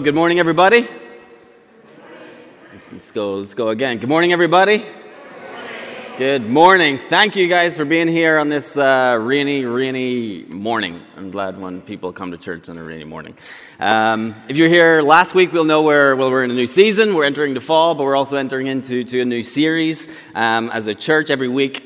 Good morning, everybody. Let's go, let's go again. Good morning, everybody. Good morning. Thank you guys for being here on this uh, rainy, rainy morning. I'm glad when people come to church on a rainy morning. Um, if you're here last week, we'll know we're, well, we're in a new season. We're entering the fall, but we're also entering into to a new series um, as a church every week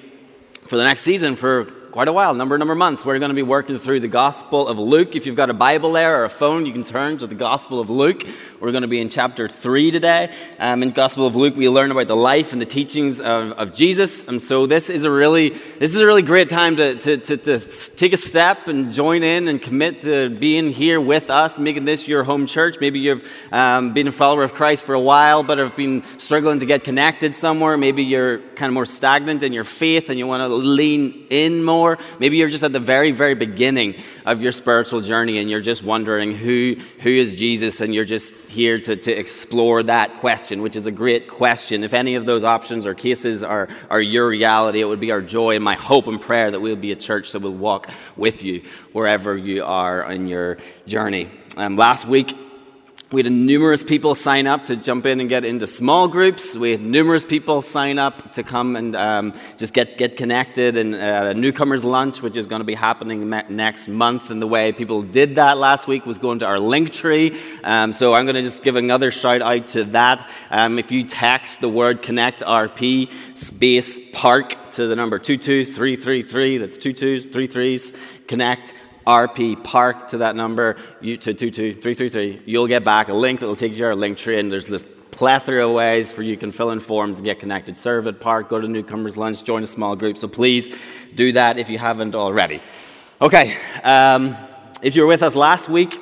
for the next season for quite a while, number number months. We're going to be working through the Gospel of Luke. If you've got a Bible there or a phone, you can turn to the Gospel of Luke. We're going to be in chapter three today. Um, in Gospel of Luke, we learn about the life and the teachings of, of Jesus. And so this is a really this is a really great time to, to, to, to take a step and join in and commit to being here with us, making this your home church. Maybe you've um, been a follower of Christ for a while, but have been struggling to get connected somewhere. Maybe you're kind of more stagnant in your faith and you want to lean in more Maybe you're just at the very, very beginning of your spiritual journey and you're just wondering who, who is Jesus and you're just here to, to explore that question, which is a great question. If any of those options or cases are, are your reality, it would be our joy and my hope and prayer that we'll be a church that will walk with you wherever you are on your journey. Um, last week, we had numerous people sign up to jump in and get into small groups. We had numerous people sign up to come and um, just get, get connected and uh, a newcomers lunch, which is going to be happening next month. And the way people did that last week was going to our link tree. Um, so I'm going to just give another shout out to that. Um, if you text the word connect RP space park to the number 22333, that's two twos, three threes, connect RP Park to that number, you, to 22333, you'll get back a link that will take you to our link tree, and there's this plethora of ways for you can fill in forms and get connected. Serve at Park, go to Newcomers Lunch, join a small group. So please do that if you haven't already. Okay, um, if you were with us last week,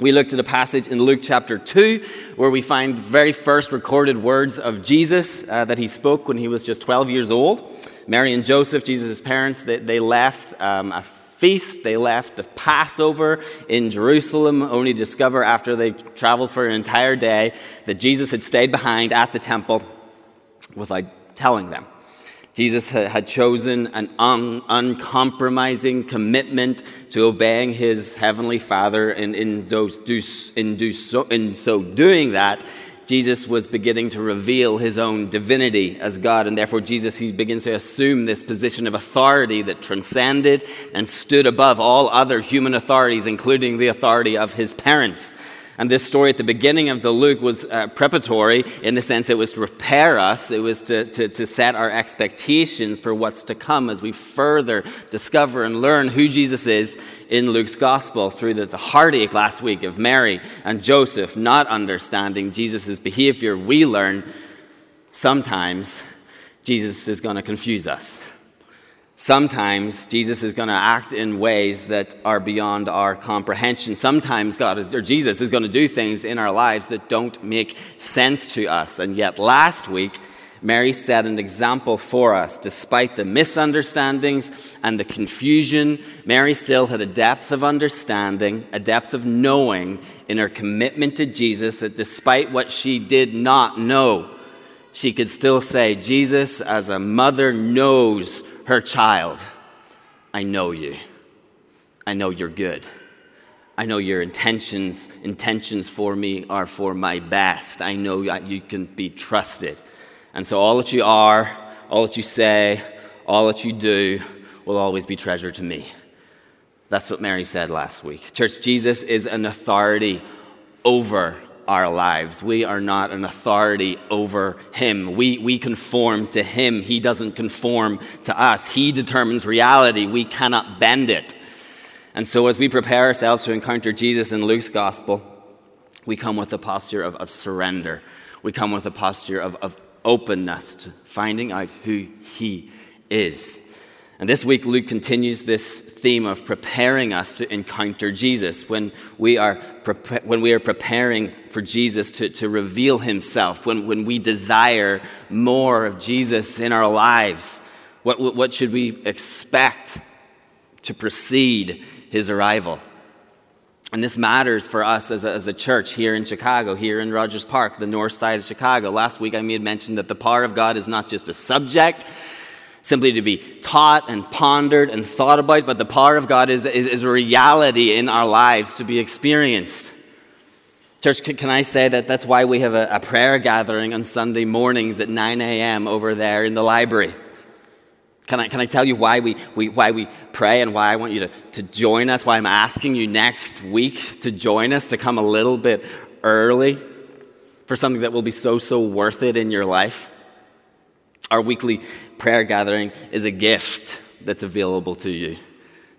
we looked at a passage in Luke chapter 2 where we find the very first recorded words of Jesus uh, that he spoke when he was just 12 years old. Mary and Joseph, Jesus' parents, they, they left um, a feast. They left the Passover in Jerusalem, only to discover after they traveled for an entire day that Jesus had stayed behind at the temple without telling them. Jesus had chosen an un- uncompromising commitment to obeying his heavenly Father, and in, those, in, do so, in so doing that, Jesus was beginning to reveal his own divinity as God, and therefore Jesus he begins to assume this position of authority that transcended and stood above all other human authorities, including the authority of his parents. And this story at the beginning of the Luke was uh, preparatory in the sense it was to prepare us, it was to, to, to set our expectations for what's to come as we further discover and learn who Jesus is in Luke's gospel through the, the heartache last week of Mary and Joseph not understanding Jesus' behavior. We learn sometimes Jesus is going to confuse us. Sometimes Jesus is going to act in ways that are beyond our comprehension. Sometimes God is, or Jesus is going to do things in our lives that don't make sense to us. And yet, last week, Mary set an example for us. Despite the misunderstandings and the confusion, Mary still had a depth of understanding, a depth of knowing in her commitment to Jesus that despite what she did not know, she could still say, Jesus, as a mother, knows her child, I know you. I know you're good. I know your intentions intentions for me are for my best. I know that you can be trusted. And so all that you are, all that you say, all that you do will always be treasure to me. That's what Mary said last week. Church, Jesus is an authority over our lives. We are not an authority over Him. We, we conform to Him. He doesn't conform to us. He determines reality. We cannot bend it. And so, as we prepare ourselves to encounter Jesus in Luke's gospel, we come with a posture of, of surrender. We come with a posture of, of openness to finding out who He is. And this week, Luke continues this theme of preparing us to encounter Jesus. When we are, prepa- when we are preparing for Jesus to, to reveal himself, when, when we desire more of Jesus in our lives, what, what should we expect to precede his arrival? And this matters for us as a, as a, church here in Chicago, here in Rogers Park, the north side of Chicago. Last week I made mention that the power of God is not just a subject, simply to be taught and pondered and thought about, but the power of God is, is, is a reality in our lives to be experienced. Church, can I say that that's why we have a, a prayer gathering on Sunday mornings at 9 a.m. over there in the library? Can I, can I tell you why we, we, why we pray and why I want you to, to join us? Why I'm asking you next week to join us, to come a little bit early for something that will be so, so worth it in your life? Our weekly prayer gathering is a gift that's available to you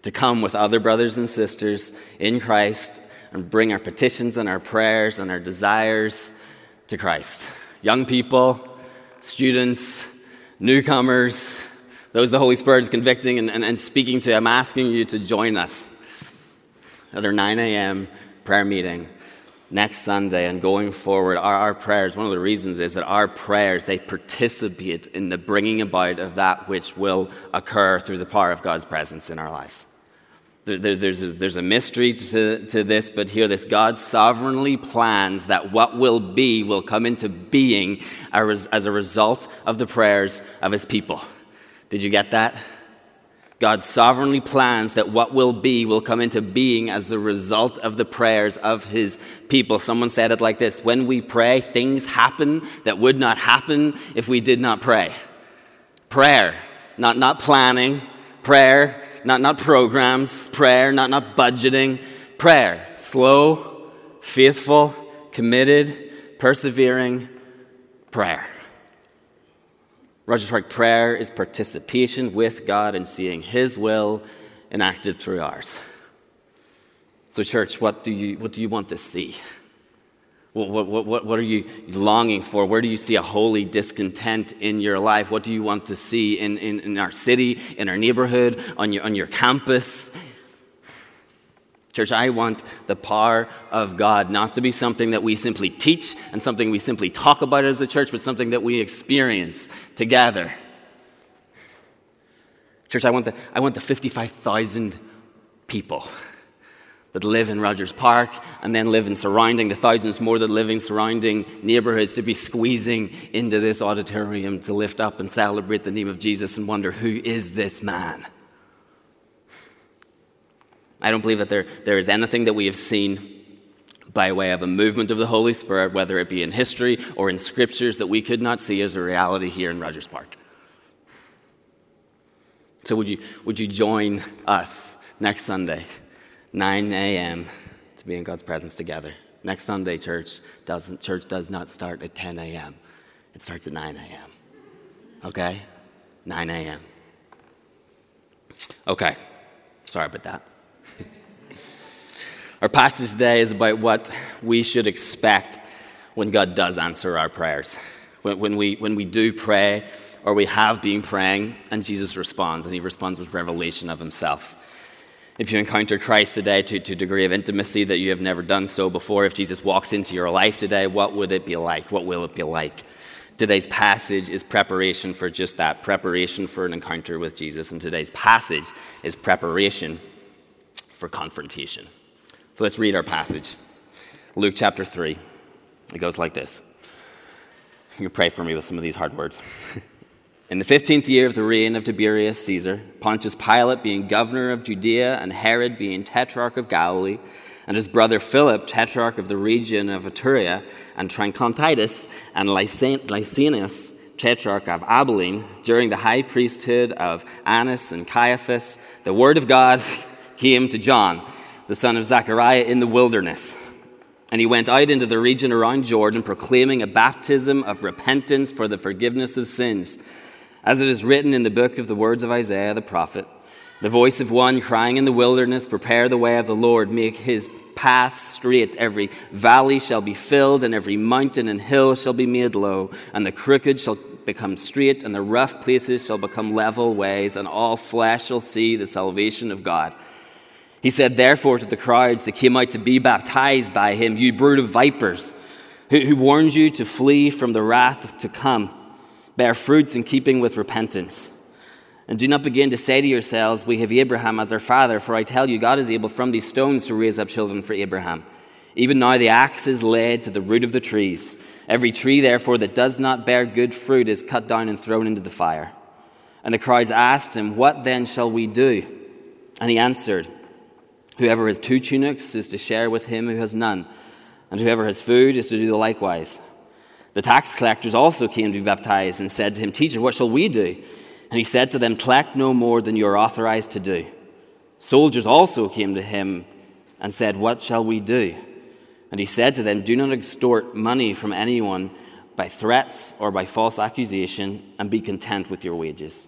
to come with other brothers and sisters in Christ and bring our petitions and our prayers and our desires to Christ. Young people, students, newcomers, those the Holy Spirit is convicting and, and, and speaking to, I'm asking you to join us at our 9 a.m. prayer meeting next Sunday and going forward, our, our, prayers, one of the reasons is that our prayers, they participate in the bringing about of that which will occur through the power of God's presence in our lives. There, there, there's, a, there's a mystery to, to this, but hear this God sovereignly plans that what will be will come into being as a result of the prayers of his people. Did you get that? God sovereignly plans that what will be will come into being as the result of the prayers of his people. Someone said it like this When we pray, things happen that would not happen if we did not pray. Prayer, not, not planning, prayer, not, not programs, prayer, not, not budgeting, prayer. Slow, faithful, committed, persevering prayer. Rogers Park prayer is participation with God and seeing His will enacted through ours. So, church, what do you, what do you want to see? What, what, what, what are you longing for? Where do you see a holy discontent in your life? What do you want to see in, in, in our city, in our neighborhood, on your, on your campus, Church, I want the power of God not to be something that we simply teach and something we simply talk about as a church, but something that we experience together. Church, I want the, I want the 55,000 people that live in Rogers Park and then live in surrounding, the thousands more that live in surrounding neighborhoods to be squeezing into this auditorium to lift up and celebrate the name of Jesus and wonder who is this man? I don't believe that there, there is anything that we have seen by way of a movement of the Holy Spirit, whether it be in history or in scriptures, that we could not see as a reality here in Rogers Park. So, would you, would you join us next Sunday, 9 a.m., to be in God's presence together? Next Sunday, church, doesn't, church does not start at 10 a.m., it starts at 9 a.m. Okay? 9 a.m. Okay. Sorry about that. Our passage today is about what we should expect when God does answer our prayers. When, when, we, when we do pray, or we have been praying, and Jesus responds, and he responds with revelation of himself. If you encounter Christ today to, to a degree of intimacy that you have never done so before, if Jesus walks into your life today, what would it be like? What will it be like? Today's passage is preparation for just that preparation for an encounter with Jesus. And today's passage is preparation for confrontation. So let's read our passage Luke chapter 3. It goes like this. You can pray for me with some of these hard words. In the fifteenth year of the reign of Tiberius Caesar, Pontius Pilate being governor of Judea, and Herod being tetrarch of Galilee, and his brother Philip, tetrarch of the region of Iturea, and Trachonitis, and Lysanias, tetrarch of Abilene, during the high priesthood of Annas and Caiaphas, the word of God came to John the son of Zechariah, in the wilderness. And he went out into the region around Jordan, proclaiming a baptism of repentance for the forgiveness of sins, as it is written in the book of the words of Isaiah the prophet the voice of one crying in the wilderness, Prepare the way of the Lord, make his path straight. Every valley shall be filled, and every mountain and hill shall be made low, and the crooked shall become straight, and the rough places shall become level ways, and all flesh shall see the salvation of God. He said, therefore, to the crowds that came out to be baptized by him, You brood of vipers, who, who warned you to flee from the wrath to come, bear fruits in keeping with repentance. And do not begin to say to yourselves, We have Abraham as our father, for I tell you, God is able from these stones to raise up children for Abraham. Even now the axe is laid to the root of the trees. Every tree, therefore, that does not bear good fruit is cut down and thrown into the fire. And the crowds asked him, What then shall we do? And he answered, Whoever has two tunics is to share with him who has none, and whoever has food is to do the likewise. The tax collectors also came to be baptized and said to him, Teacher, what shall we do? And he said to them, Collect no more than you are authorized to do. Soldiers also came to him and said, What shall we do? And he said to them, Do not extort money from anyone by threats or by false accusation, and be content with your wages.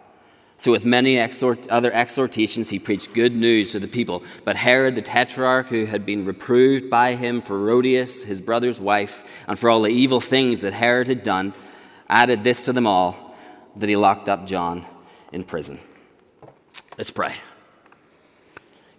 So, with many exhort, other exhortations, he preached good news to the people. But Herod the tetrarch, who had been reproved by him for Herodias, his brother's wife, and for all the evil things that Herod had done, added this to them all that he locked up John in prison. Let's pray.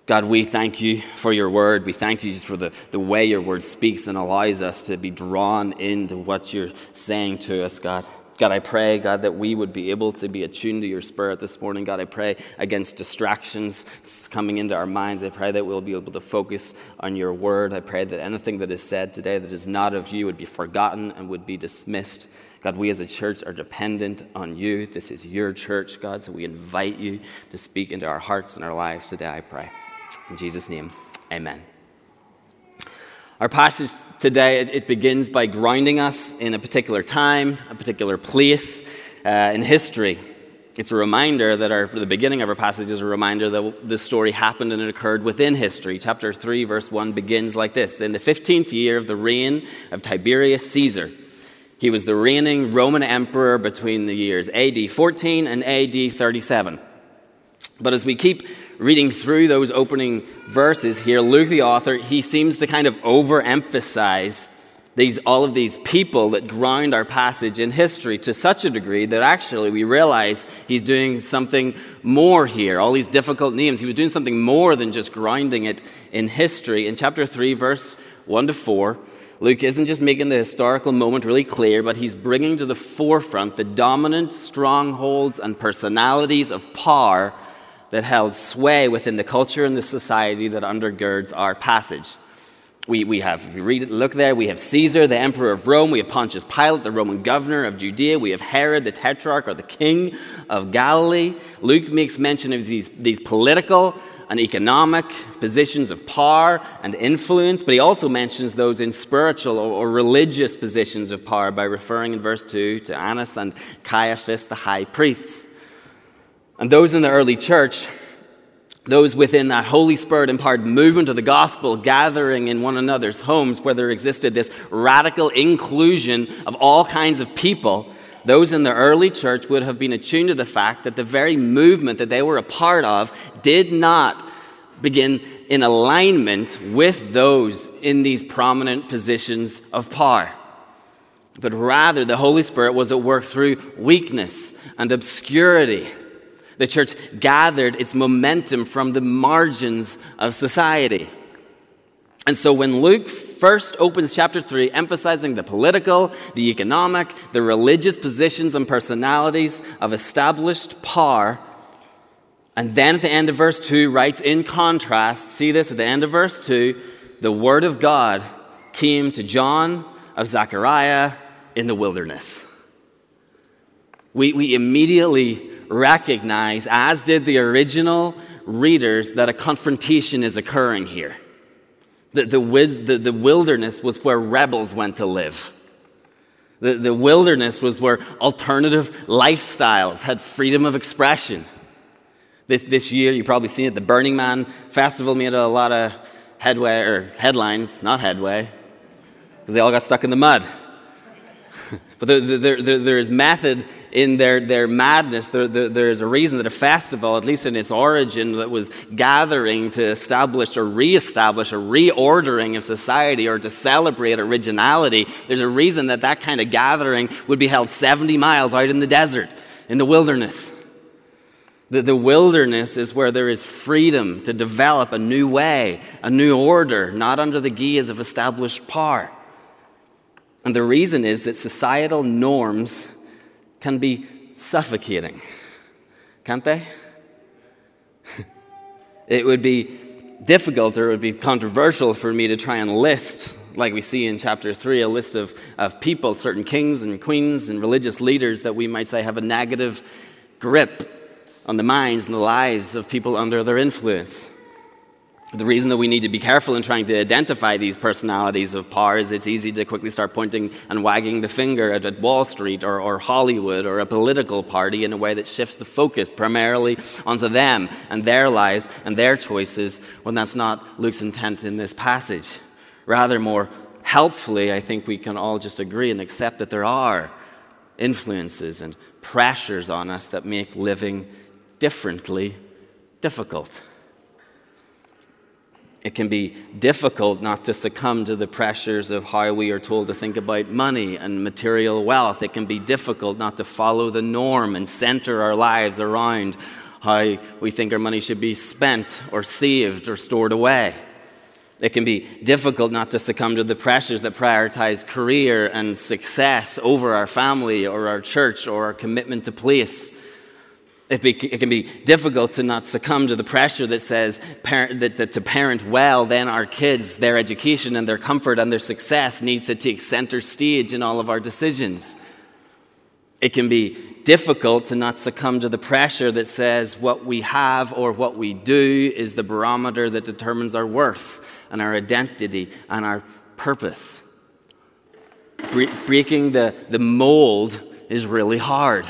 God, we thank you for your word. We thank you just for the, the way your word speaks and allows us to be drawn into what you're saying to us, God. God, I pray, God, that we would be able to be attuned to your spirit this morning. God, I pray against distractions coming into our minds. I pray that we'll be able to focus on your word. I pray that anything that is said today that is not of you would be forgotten and would be dismissed. God, we as a church are dependent on you. This is your church, God, so we invite you to speak into our hearts and our lives today, I pray. In Jesus' name, amen. Our passage today, it, it, begins by grounding us in a particular time, a particular place uh, in history. It's a reminder that our, the beginning of our passage is a reminder that this story happened and it occurred within history. Chapter 3, verse 1 begins like this In the 15th year of the reign of Tiberius Caesar, he was the reigning Roman emperor between the years AD 14 and AD 37. But as we keep reading through those opening verses here, Luke, the author, he seems to kind of overemphasize these, all of these people that ground our passage in history to such a degree that actually we realize he's doing something more here. All these difficult names, he was doing something more than just grounding it in history. In chapter 3, verse 1 to 4, Luke isn't just making the historical moment really clear, but he's bringing to the forefront the dominant strongholds and personalities of power that held sway within the culture and the society that undergirds our passage. We, we have, if you read look there, we have Caesar, the emperor of Rome. We have Pontius Pilate, the Roman governor of Judea. We have Herod, the tetrarch, or the king of Galilee. Luke makes mention of these, these political and economic positions of power and influence, but he also mentions those in spiritual or, or religious positions of power by referring in verse 2 to Annas and Caiaphas, the high priests. And those in the early church, those within that Holy Spirit empowered movement of the gospel, gathering in one another's homes where there existed this radical inclusion of all kinds of people, those in the early church would have been attuned to the fact that the very movement that they were a part of did not begin in alignment with those in these prominent positions of power. But rather, the Holy Spirit was at work through weakness and obscurity the church gathered its momentum from the margins of society. And so when Luke first opens chapter 3, emphasizing the political, the economic, the religious positions and personalities of established par, and then at the end of verse 2 writes in contrast, see this at the end of verse 2, the word of God came to John of Zechariah in the wilderness. We, we immediately recognize, as did the original readers, that a confrontation is occurring here. The, the, the, the wilderness was where rebels went to live. The, the wilderness was where alternative lifestyles had freedom of expression. This, this year, you've probably seen it, the Burning Man Festival made a lot of headway, or headlines, not headway, because they all got stuck in the mud. but there, there, there, there is method in their, their madness, there, there, there's a reason that a festival, at least in its origin, that was gathering to establish or re-establish a reordering of society or to celebrate originality, there's a reason that that kind of gathering would be held 70 miles out in the desert, in the wilderness. The, the wilderness is where there is freedom to develop a new way, a new order, not under the guise of established power. And the reason is that societal norms can be suffocating, can't they? it would be difficult or it would be controversial for me to try and list, like we see in chapter 3, a list of, of people, certain kings and queens and religious leaders that we might say have a negative grip on the minds and the lives of people under their influence. The reason that we need to be careful in trying to identify these personalities of power is it's easy to quickly start pointing and wagging the finger at, at, Wall Street or, or Hollywood or a political party in a way that shifts the focus primarily onto them and their lives and their choices when that's not Luke's intent in this passage. Rather, more helpfully, I think we can all just agree and accept that there are influences and pressures on us that make living differently difficult. It can be difficult not to succumb to the pressures of how we are told to think about money and material wealth. It can be difficult not to follow the norm and center our lives around how we think our money should be spent or saved or stored away. It can be difficult not to succumb to the pressures that prioritize career and success over our family or our church or our commitment to place it, be, it, can be difficult to not succumb to the pressure that says parent, that, that, to parent well, then our kids, their education and their comfort and their success needs to take center stage in all of our decisions. It can be difficult to not succumb to the pressure that says what we have or what we do is the barometer that determines our worth and our identity and our purpose. Bre- breaking the, the mold is really hard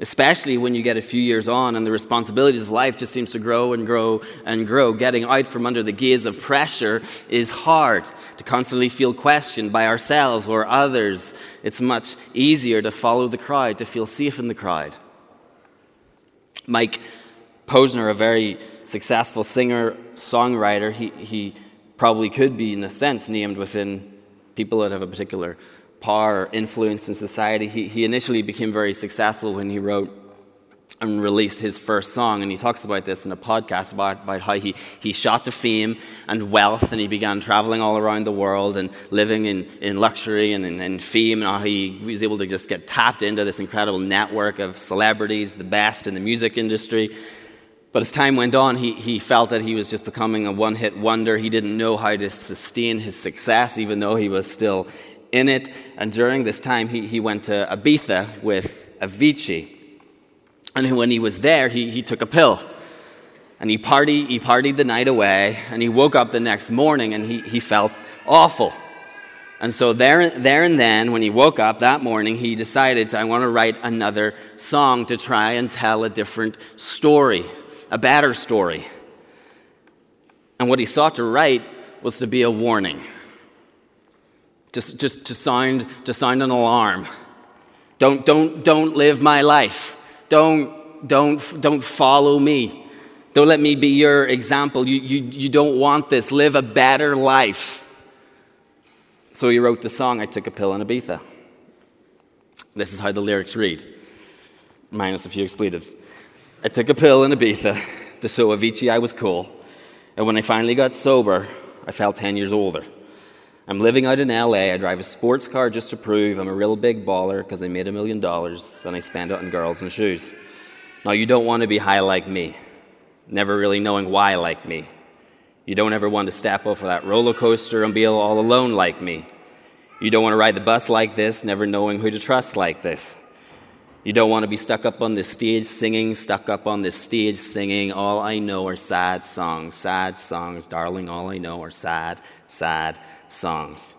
especially when you get a few years on and the responsibilities of life just seems to grow and grow and grow. Getting out from under the gaze of pressure is hard. To constantly feel questioned by ourselves or others it's much easier to follow the crowd to feel safe in the crowd. Mike posner a very successful singer songwriter he, he probably could be in a sense named within people that have a particular power or influence in society. He, he initially became very successful when he wrote and released his first song. And he talks about this in a podcast about, about how he, he shot to fame and wealth and he began traveling all around the world and living in, in luxury and in, in fame and how he was able to just get tapped into this incredible network of celebrities, the best in the music industry. But as time went on, he, he felt that he was just becoming a one hit wonder. He didn't know how to sustain his success, even though he was still in it. And during this time, he, he went to Ibiza with Avicii. And when he was there, he, he took a pill. And he, party, he partied the night away, and he woke up the next morning and he, he felt awful. And so, there, there and then, when he woke up that morning, he decided, I want to write another song to try and tell a different story, a better story. And what he sought to write was to be a warning just, just to, sound, to sound an alarm. Don't, don't, don't live my life. Don't, don't, don't follow me. Don't let me be your example. You, you, you don't want this. Live a better life. So he wrote the song, I Took a Pill in Ibiza. This is how the lyrics read, minus a few expletives. I took a pill in Ibiza to show Avicii I was cool. And when I finally got sober, I felt 10 years older. I'm living out in LA. I drive a sports car just to prove I'm a real big baller because I made a million dollars and I spend it on girls and shoes. Now, you don't want to be high like me, never really knowing why like me. You don't ever want to step off of that roller coaster and be all alone like me. You don't want to ride the bus like this, never knowing who to trust like this. You don't want to be stuck up on this stage singing, stuck up on this stage singing. All I know are sad songs, sad songs, darling. All I know are sad, sad songs.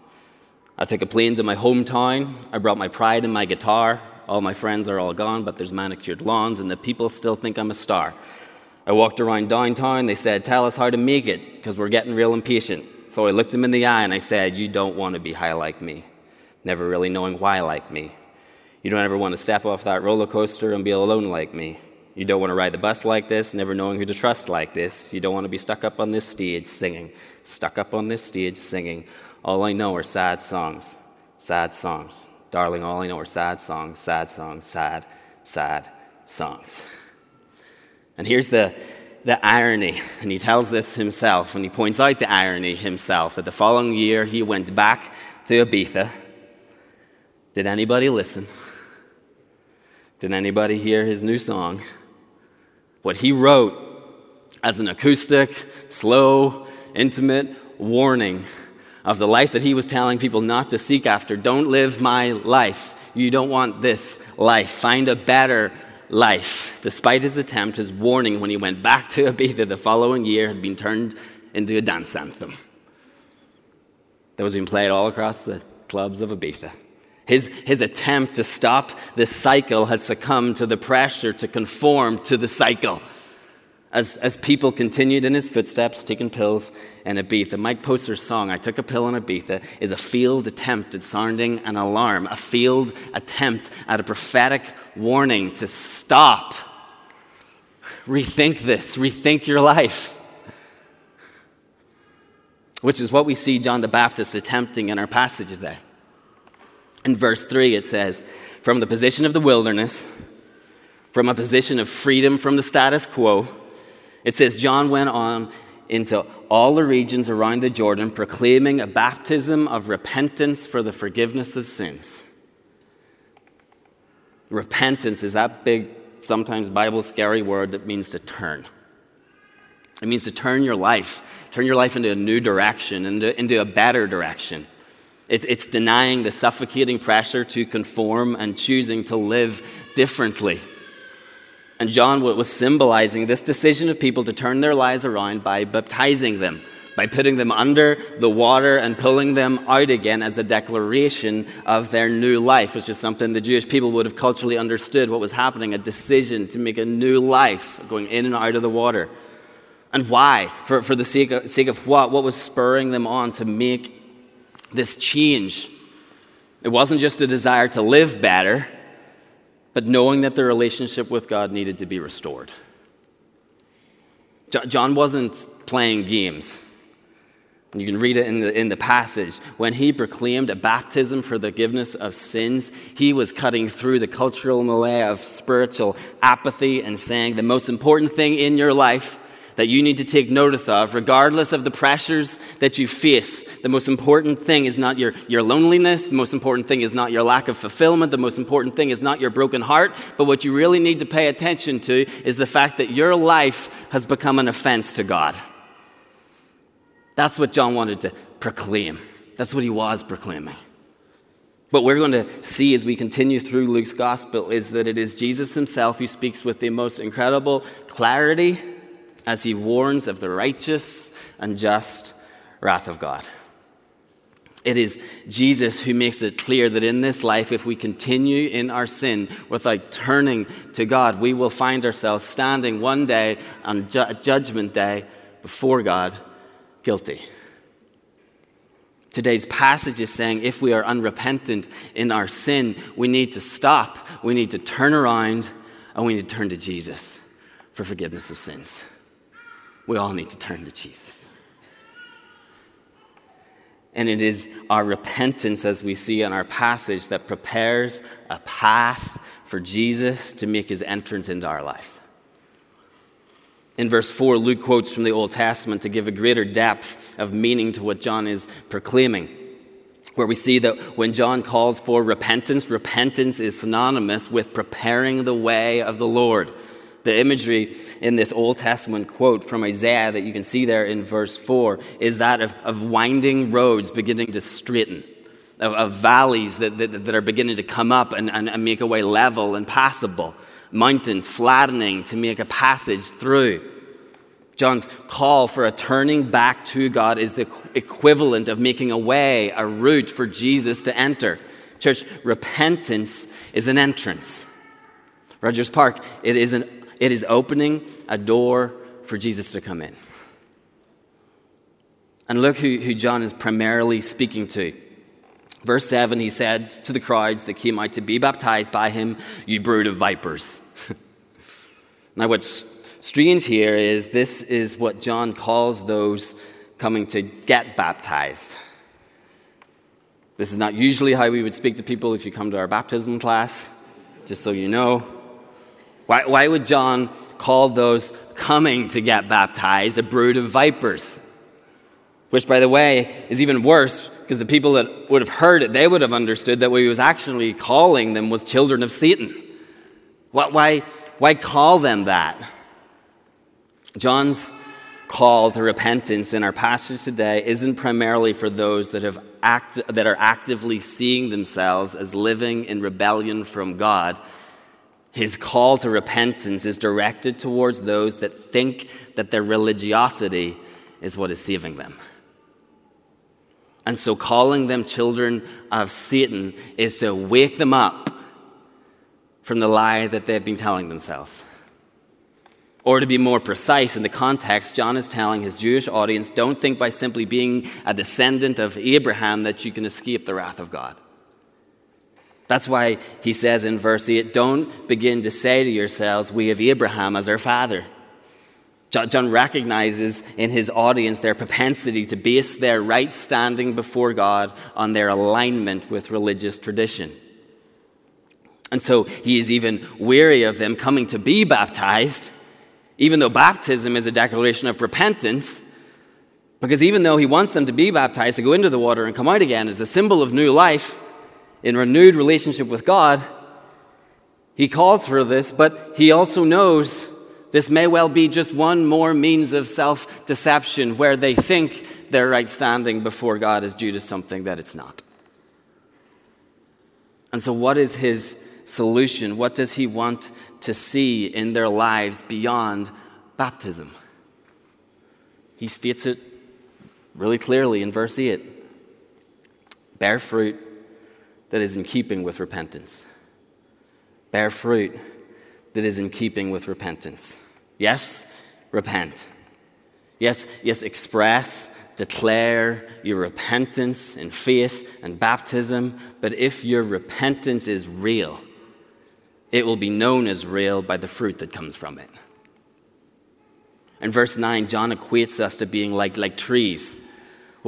I took a plane to my hometown. I brought my pride and my guitar. All my friends are all gone, but there's manicured lawns, and the people still think I'm a star. I walked around downtown. They said, Tell us how to make it, because we're getting real impatient. So I looked them in the eye and I said, You don't want to be high like me, never really knowing why like me. You don't ever want to step off that roller coaster and be alone like me. You don't want to ride the bus like this, never knowing who to trust like this. You don't want to be stuck up on this stage singing, stuck up on this stage singing. All I know are sad songs, sad songs. Darling, all I know are sad songs, sad songs, sad, sad songs. And here's the, the irony, and he tells this himself, and he points out the irony himself that the following year he went back to Ibiza Did anybody listen? Did anybody hear his new song? What he wrote as an acoustic, slow, intimate warning of the life that he was telling people not to seek after. Don't live my life. You don't want this life. Find a better life. Despite his attempt, his warning when he went back to Ibiza the following year had been turned into a dance anthem that was being played all across the clubs of Ibiza. His, his attempt to stop this cycle had succumbed to the pressure to conform to the cycle. As, as people continued in his footsteps, taking pills in Ibiza, Mike Posner's song, I Took a Pill in Ibiza, is a field attempt at sounding an alarm, a field attempt at a prophetic warning to stop. Rethink this, rethink your life. Which is what we see John the Baptist attempting in our passage today. In verse 3, it says, From the position of the wilderness, from a position of freedom from the status quo, it says, John went on into all the regions around the Jordan, proclaiming a baptism of repentance for the forgiveness of sins. Repentance is that big, sometimes Bible scary word that means to turn. It means to turn your life, turn your life into a new direction, into, into a better direction. It, it's denying the suffocating pressure to conform and choosing to live differently. And John was symbolizing this decision of people to turn their lives around by baptizing them, by putting them under the water and pulling them out again as a declaration of their new life, which is something the Jewish people would have culturally understood what was happening a decision to make a new life, going in and out of the water. And why? For, for the sake of, sake of what? What was spurring them on to make this change. It wasn't just a desire to live better, but knowing that their relationship with God needed to be restored. John wasn't playing games. You can read it in the, in the passage. When he proclaimed a baptism for the forgiveness of sins, he was cutting through the cultural malaise of spiritual apathy and saying the most important thing in your life that you need to take notice of, regardless of the pressures that you face. The most important thing is not your, your loneliness. The most important thing is not your lack of fulfillment. The most important thing is not your broken heart. But what you really need to pay attention to is the fact that your life has become an offense to God. That's what John wanted to proclaim. That's what he was proclaiming. What we're going to see as we continue through Luke's gospel is that it is Jesus himself who speaks with the most incredible clarity as he warns of the righteous and just wrath of God. It is Jesus who makes it clear that in this life, if we continue in our sin without turning to God, we will find ourselves standing one day on ju- Judgment Day before God, guilty. Today's passage is saying if we are unrepentant in our sin, we need to stop, we need to turn around, and we need to turn to Jesus for forgiveness of sins we all need to turn to Jesus. And it is our repentance, as we see in our passage, that prepares a path for Jesus to make his entrance into our lives. In verse 4, Luke quotes from the Old Testament to give a greater depth of meaning to what John is proclaiming, where we see that when John calls for repentance, repentance is synonymous with preparing the way of the Lord the imagery in this Old Testament quote from Isaiah that you can see there in verse 4 is that of, of winding roads beginning to straighten, of, of valleys that, that, that, are beginning to come up and, and, and make a way level and passable, mountains flattening to make a passage through. John's call for a turning back to God is the equivalent of making a way, a route for Jesus to enter. Church, repentance is an entrance. Rogers Park, it is an it is opening a door for Jesus to come in. And look who, who John is primarily speaking to. Verse 7, he said to the crowds that came out to be baptized by him, You brood of vipers. now, what's strange here is this is what John calls those coming to get baptized. This is not usually how we would speak to people if you come to our baptism class, just so you know. Why, why would John call those coming to get baptized a brood of vipers? Which, by the way, is even worse because the people that would have heard it, they would have understood that what he was actually calling them was children of Satan. Why, why call them that? John's call to repentance in our passage today isn't primarily for those that, have act, that are actively seeing themselves as living in rebellion from God. His call to repentance is directed towards those that think that their religiosity is what is saving them. And so, calling them children of Satan is to wake them up from the lie that they've been telling themselves. Or to be more precise in the context, John is telling his Jewish audience don't think by simply being a descendant of Abraham that you can escape the wrath of God. That's why he says in verse 8, don't begin to say to yourselves, We have Abraham as our father. John recognizes in his audience their propensity to base their right standing before God on their alignment with religious tradition. And so he is even weary of them coming to be baptized, even though baptism is a declaration of repentance. Because even though he wants them to be baptized, to go into the water and come out again as a symbol of new life in renewed relationship with God, he calls for this, but he also knows this may well be just one more means of self deception where they think their right standing before God is due to something that it's not. And so, what is his solution? What does he want to see in their lives beyond baptism? He states it really clearly in verse 8 bear fruit that is in keeping with repentance. Bear fruit that is in keeping with repentance. Yes, repent. Yes, yes, express, declare your repentance in faith and baptism. But if your repentance is real, it will be known as real by the fruit that comes from it. In verse 9, John equates us to being like, like trees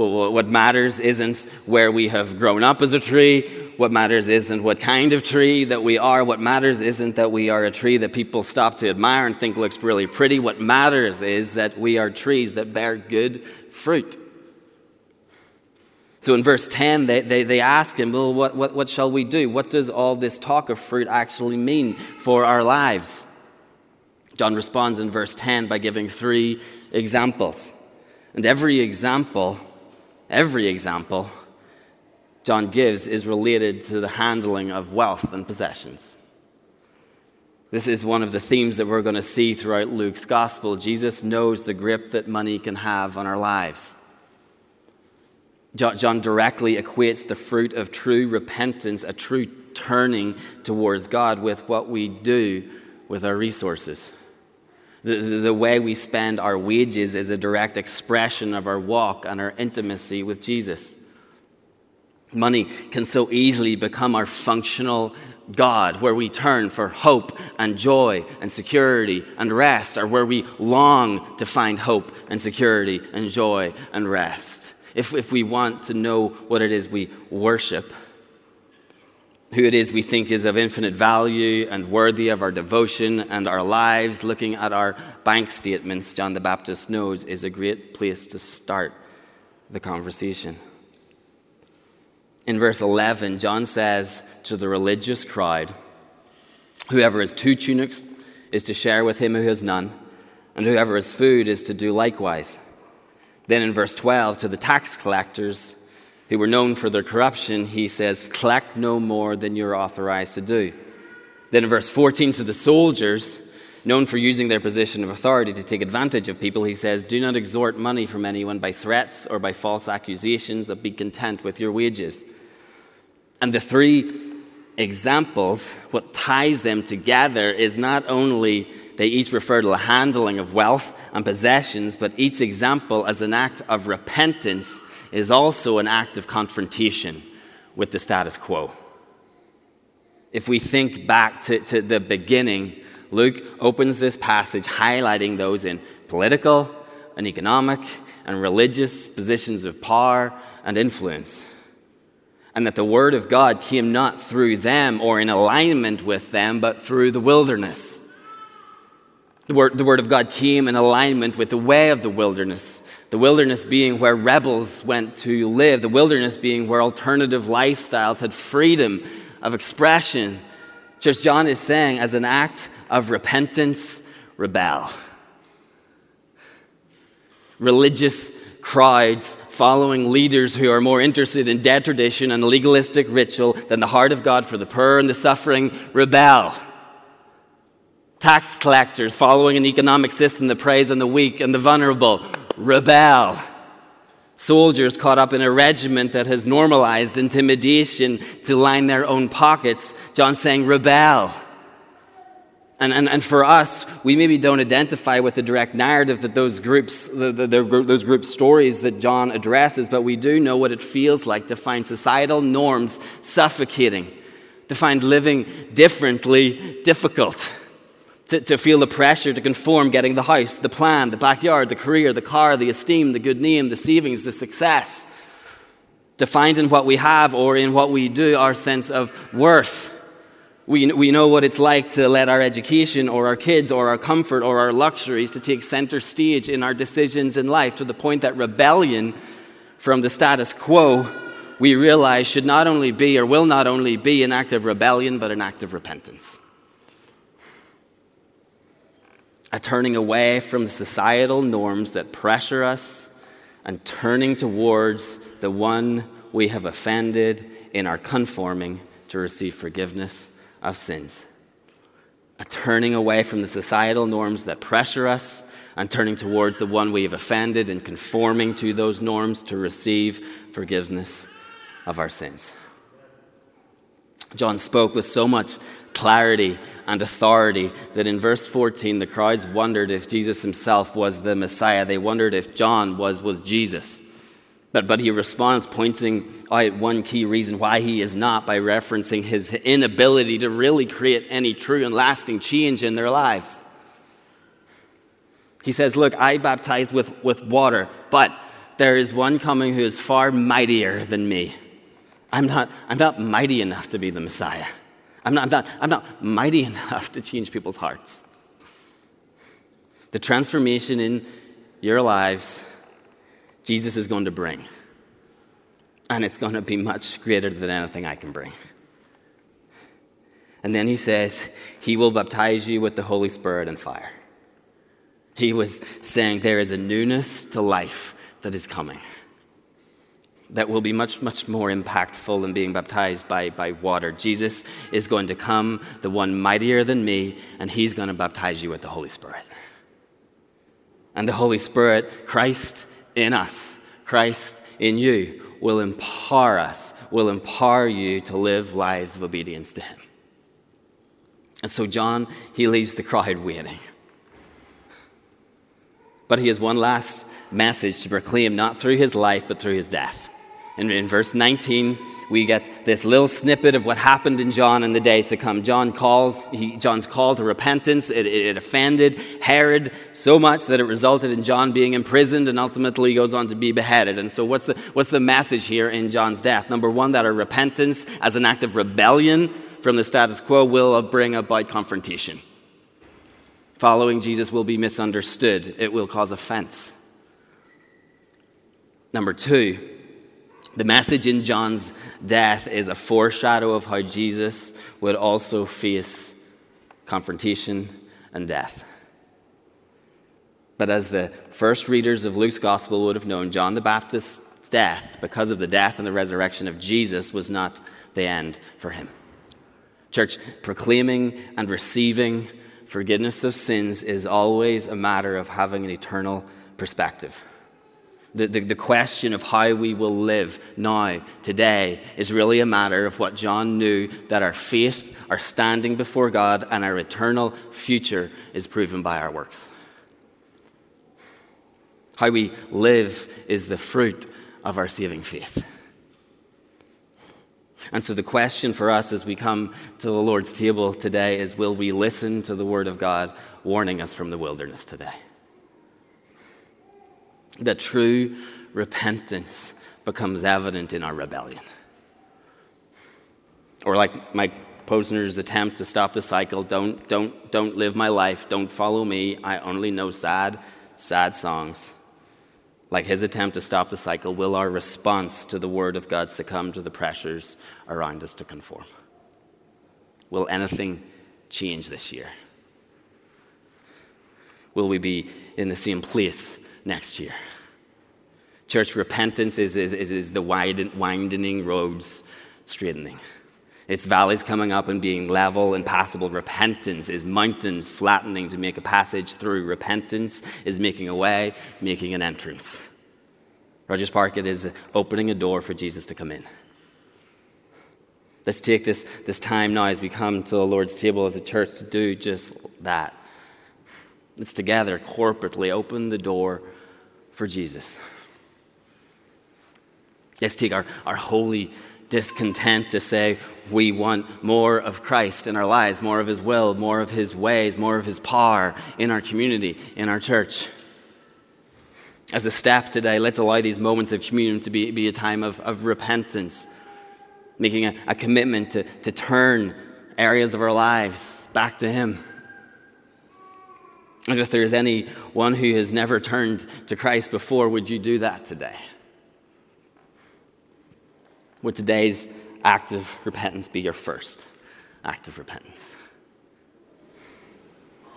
what matters isn't where we have grown up as a tree. What matters isn't what kind of tree that we are. What matters isn't that we are a tree that people stop to admire and think looks really pretty. What matters is that we are trees that bear good fruit. So in verse 10, they, they, they ask him, Well, what, what, what shall we do? What does all this talk of fruit actually mean for our lives? John responds in verse 10 by giving three examples. And every example Every example John gives is related to the handling of wealth and possessions. This is one of the themes that we're going to see throughout Luke's gospel. Jesus knows the grip that money can have on our lives. John directly equates the fruit of true repentance, a true turning towards God, with what we do with our resources. The, the way we spend our wages is a direct expression of our walk and our intimacy with Jesus. Money can so easily become our functional God, where we turn for hope and joy and security and rest, or where we long to find hope and security and joy and rest. If, if we want to know what it is we worship, who it is we think is of infinite value and worthy of our devotion and our lives, looking at our bank statements, John the Baptist knows is a great place to start the conversation. In verse 11, John says to the religious crowd, Whoever has two tunics is to share with him who has none, and whoever has food is to do likewise. Then in verse 12, to the tax collectors, who were known for their corruption, he says, Collect no more than you're authorized to do. Then in verse 14, to the soldiers, known for using their position of authority to take advantage of people, he says, Do not extort money from anyone by threats or by false accusations, but be content with your wages. And the three examples, what ties them together is not only they each refer to the handling of wealth and possessions, but each example as an act of repentance is also an act of confrontation with the status quo. If we think back to, to the beginning, Luke opens this passage highlighting those in political and economic and religious positions of power and influence. And that the Word of God came not through them or in alignment with them, but through the wilderness. The word, the word of God came in alignment with the way of the wilderness. The wilderness being where rebels went to live, the wilderness being where alternative lifestyles had freedom of expression. Church, John is saying, as an act of repentance, rebel. Religious crowds following leaders who are more interested in dead tradition and legalistic ritual than the heart of God for the poor and the suffering rebel. Tax collectors following an economic system that preys on the weak and the vulnerable rebel. Soldiers caught up in a regiment that has normalized intimidation to line their own pockets. John saying, rebel. And, and, and for us, we maybe don't identify with the direct narrative that those groups, the, the, the, those group stories that John addresses, but we do know what it feels like to find societal norms suffocating, to find living differently difficult to, to feel the pressure to conform, getting the house, the plan, the backyard, the career, the car, the esteem, the good name, the savings, the success. To find in what we have or in what we do our sense of worth. We, we know what it's like to let our education or our kids or our comfort or our luxuries to take center stage in our decisions in life to the point that rebellion from the status quo we realize should not only be or will not only be an act of rebellion but an act of repentance a turning away from the societal norms that pressure us and turning towards the one we have offended in our conforming to receive forgiveness of sins. A turning away from the societal norms that pressure us and turning towards the one we have offended and conforming to those norms to receive forgiveness of our sins. John spoke with so much clarity and authority that in verse 14 the crowds wondered if Jesus himself was the Messiah. They wondered if John was, was Jesus. But, but he responds, pointing out one key reason why he is not by referencing his inability to really create any true and lasting change in their lives. He says, Look, I baptized with, with water, but there is one coming who is far mightier than me. I'm not, I'm not mighty enough to be the Messiah. I'm not, I'm, not, I'm not mighty enough to change people's hearts. The transformation in your lives, Jesus is going to bring. And it's going to be much greater than anything I can bring. And then he says, He will baptize you with the Holy Spirit and fire. He was saying there is a newness to life that is coming that will be much, much more impactful than being baptized by, by water. Jesus is going to come, the one mightier than me, and he's going to baptize you with the Holy Spirit. And the Holy Spirit, Christ in us, Christ in you, will empower us, will empower you to live lives of obedience to him. And so, John, he leaves the crowd waiting. But he has one last message to proclaim, not through his life, but through his death. In, in verse 19, we get this little snippet of what happened in John in the days to come. John calls, he, John's call to repentance. It, it, it, offended Herod so much that it resulted in John being imprisoned and ultimately goes on to be beheaded. And so, what's the, what's the message here in John's death? Number one, that our repentance as an act of rebellion from the status quo will bring about confrontation. Following Jesus will be misunderstood, it will cause offense. Number two, the message in John's death is a foreshadow of how Jesus would also face confrontation and death. But as the first readers of Luke's gospel would have known, John the Baptist's death, because of the death and the resurrection of Jesus, was not the end for him. Church, proclaiming and receiving forgiveness of sins is always a matter of having an eternal perspective. The, the, the, question of how we will live now, today, is really a matter of what John knew that our faith, our standing before God, and our eternal future is proven by our works. How we live is the fruit of our saving faith. And so, the question for us as we come to the Lord's table today is will we listen to the Word of God warning us from the wilderness today? That true repentance becomes evident in our rebellion. Or, like Mike Posner's attempt to stop the cycle. Don't, don't, don't live my life. Don't follow me. I only know sad, sad songs. Like his attempt to stop the cycle, will our response to the word of God succumb to the pressures around us to conform? Will anything change this year? Will we be in the same place next year? Church repentance is, is, is, is the widening roads straightening. It's valleys coming up and being level and passable. Repentance is mountains flattening to make a passage through. Repentance is making a way, making an entrance. Rogers Park, it is opening a door for Jesus to come in. Let's take this, this time now as we come to the Lord's table as a church to do just that. Let's together, corporately, open the door for Jesus. Let's take our, our holy discontent to say we want more of Christ in our lives, more of His will, more of His ways, more of His power in our community, in our church. As a step today, let's allow these moments of communion to be, be a time of, of repentance, making a, a commitment to, to turn areas of our lives back to Him. And if there's anyone who has never turned to Christ before, would you do that today? Would today's act of repentance be your first act of repentance?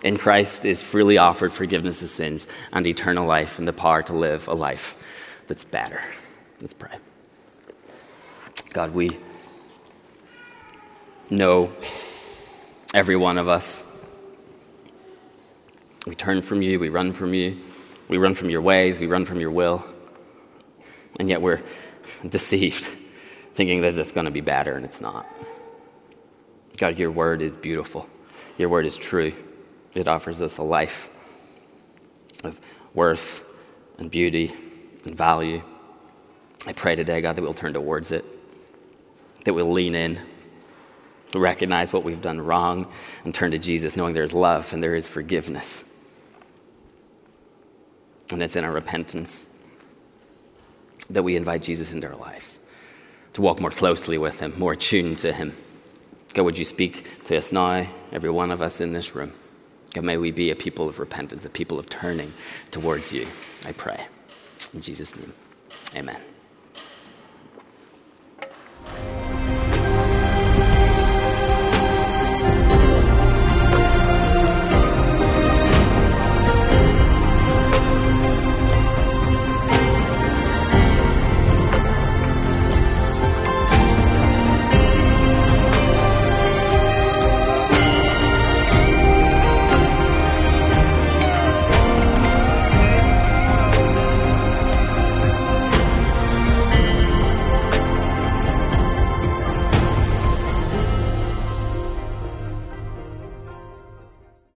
In Christ is freely offered forgiveness of sins and eternal life and the power to live a life that's better. Let's pray. God, we know every one of us. We turn from you, we run from you, we run from your ways, we run from your will, and yet we're deceived thinking that it's going to be better, and it's not. God, your word is beautiful. Your word is true. It offers us a life of worth and beauty and value. I pray today, God, that we'll turn towards it, that we'll lean in, recognize what we've done wrong, and turn to Jesus, knowing there's love and there is forgiveness. And it's in our repentance that we invite Jesus into our lives to walk more closely with Him, more attuned to Him. God, would you speak to us now, every one of us in this room? God, may we be a people of repentance, a people of turning towards you, I pray. In Jesus' name, amen.